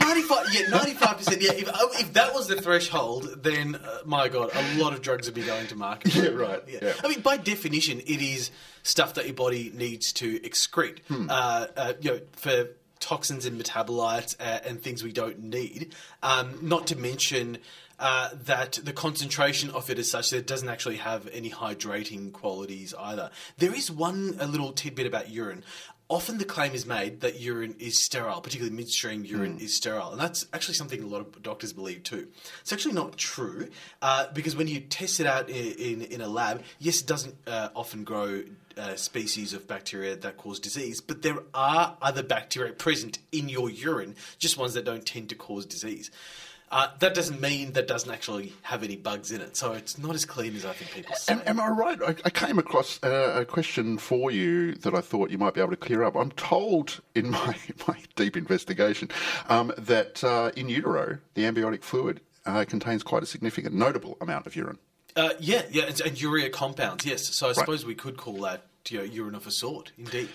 Speaker 2: ninety-five. Yeah, ninety-five percent. Yeah, if, oh, if that was the threshold, then uh, my god, a lot of drugs would be going to market.
Speaker 1: Yeah, right,
Speaker 2: Yeah.
Speaker 1: yeah.
Speaker 2: I mean, by definition, it is stuff that your body needs to excrete.
Speaker 1: Hmm.
Speaker 2: Uh, uh, you know, for toxins and metabolites uh, and things we don't need. Um, not to mention. Uh, that the concentration of it is such that it doesn't actually have any hydrating qualities either. There is one a little tidbit about urine. Often the claim is made that urine is sterile, particularly midstream urine is sterile, and that's actually something a lot of doctors believe too. It's actually not true uh, because when you test it out in, in, in a lab, yes, it doesn't uh, often grow uh, species of bacteria that cause disease, but there are other bacteria present in your urine, just ones that don't tend to cause disease. Uh, that doesn't mean that doesn't actually have any bugs in it, so it's not as clean as I think people say.
Speaker 1: Am, am I right? I, I came across uh, a question for you that I thought you might be able to clear up. I'm told in my, my deep investigation um, that uh, in utero, the amniotic fluid uh, contains quite a significant, notable amount of urine.
Speaker 2: Uh, yeah, yeah, and, and urea compounds. Yes, so I suppose we could call that you know, urine of a sort. Indeed.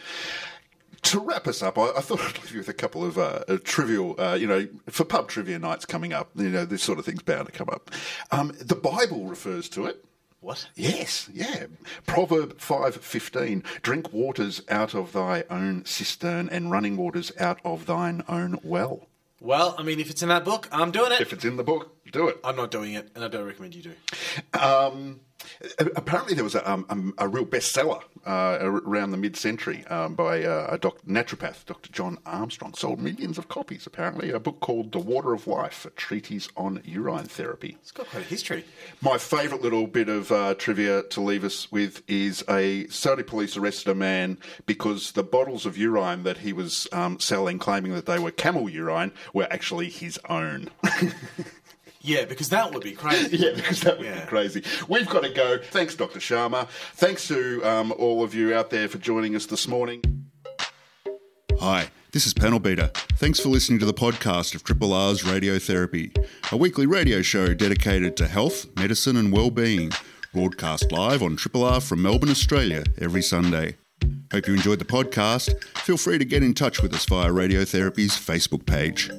Speaker 1: to wrap us up, I, I, thought I'd leave you with a couple of uh, trivial, uh, you know, for pub trivia nights coming up. You know, this sort of thing's bound to come up. Um, the Bible refers to it.
Speaker 2: What?
Speaker 1: Yes, yeah. Proverb 5:15, drink waters out of thy own cistern and running waters out of thine own well.
Speaker 2: Well, I mean, if it's in that book, I'm doing it.
Speaker 1: If it's in the book, do it.
Speaker 2: I'm not doing it, and I don't recommend you do.
Speaker 1: Um, apparently, there was a, um, a real bestseller uh, around the mid-century um, by uh, a doc- naturopath, Dr. John Armstrong. Sold millions of copies. Apparently, a book called "The Water of Life: A Treatise on Urine Therapy."
Speaker 2: It's got quite a history.
Speaker 1: My favourite little bit of uh, trivia to leave us with is a Saudi police arrested a man because the bottles of urine that he was um, selling, claiming that they were camel urine, were actually his own.
Speaker 2: Yeah, because that would be crazy.
Speaker 1: yeah, because that would yeah. be crazy. We've got to go. Thanks, Dr. Sharma. Thanks to um, all of you out there for joining us this morning.
Speaker 7: Hi, this is Panel Beater. Thanks for listening to the podcast of Triple R's Radiotherapy, a weekly radio show dedicated to health, medicine, and well-being. Broadcast live on Triple R from Melbourne, Australia, every Sunday. Hope you enjoyed the podcast. Feel free to get in touch with us via Radiotherapy's Facebook page.